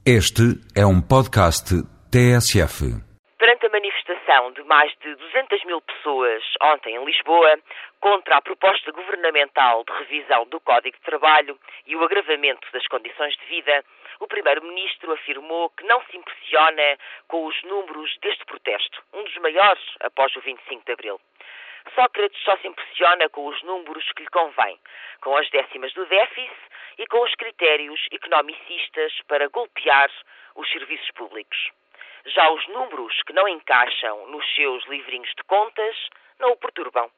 Este é um podcast TSF. Perante a manifestação de mais de 200 mil pessoas ontem em Lisboa contra a proposta governamental de revisão do Código de Trabalho e o agravamento das condições de vida, o Primeiro-Ministro afirmou que não se impressiona com os números deste protesto, um dos maiores após o 25 de abril. Sócrates só se impressiona com os números que lhe convém, com as décimas do déficit e com os critérios economicistas para golpear os serviços públicos. Já os números que não encaixam nos seus livrinhos de contas não o perturbam.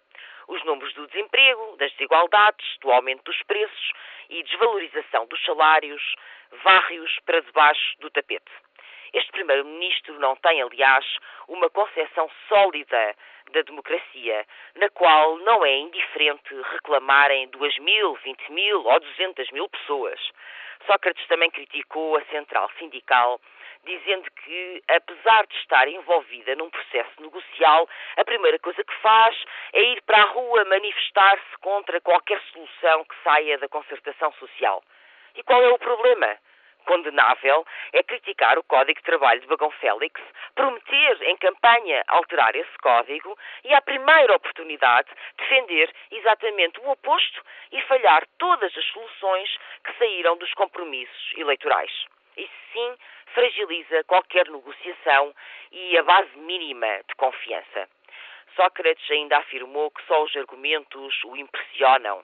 Os números do desemprego, das desigualdades, do aumento dos preços e desvalorização dos salários varre-os para debaixo do tapete. Este Primeiro-Ministro não tem, aliás, uma concepção sólida da democracia, na qual não é indiferente reclamarem 2 mil, 20 mil ou 200 mil pessoas. Sócrates também criticou a central sindical, dizendo que, apesar de estar envolvida num processo negocial, a primeira coisa que faz é ir para a rua manifestar-se contra qualquer solução que saia da concertação social. E qual é o problema? Condenável é criticar o Código de Trabalho de Bagão Félix, prometer em campanha alterar esse código e, à primeira oportunidade, defender exatamente o oposto e falhar todas as soluções que saíram dos compromissos eleitorais. Isso sim fragiliza qualquer negociação e a base mínima de confiança. Sócrates ainda afirmou que só os argumentos o impressionam.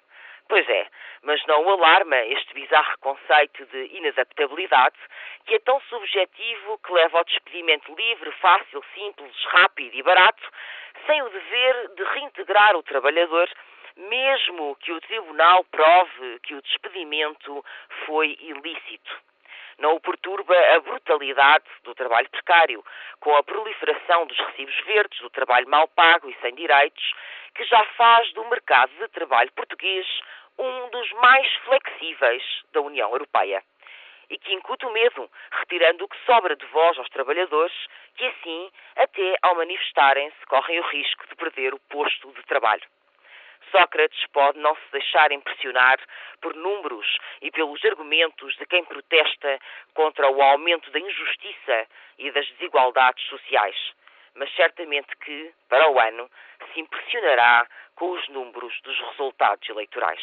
Pois é, mas não o alarma este bizarro conceito de inadaptabilidade, que é tão subjetivo que leva ao despedimento livre, fácil, simples, rápido e barato, sem o dever de reintegrar o trabalhador, mesmo que o tribunal prove que o despedimento foi ilícito. Não o perturba a brutalidade do trabalho precário, com a proliferação dos recibos verdes, do trabalho mal pago e sem direitos, que já faz do mercado de trabalho português um dos mais flexíveis da União Europeia e que incute o medo, retirando o que sobra de voz aos trabalhadores, que assim, até ao manifestarem-se, correm o risco de perder o posto de trabalho. Sócrates pode não se deixar impressionar por números e pelos argumentos de quem protesta contra o aumento da injustiça e das desigualdades sociais, mas certamente que, para o ano, se impressionará com os números dos resultados eleitorais.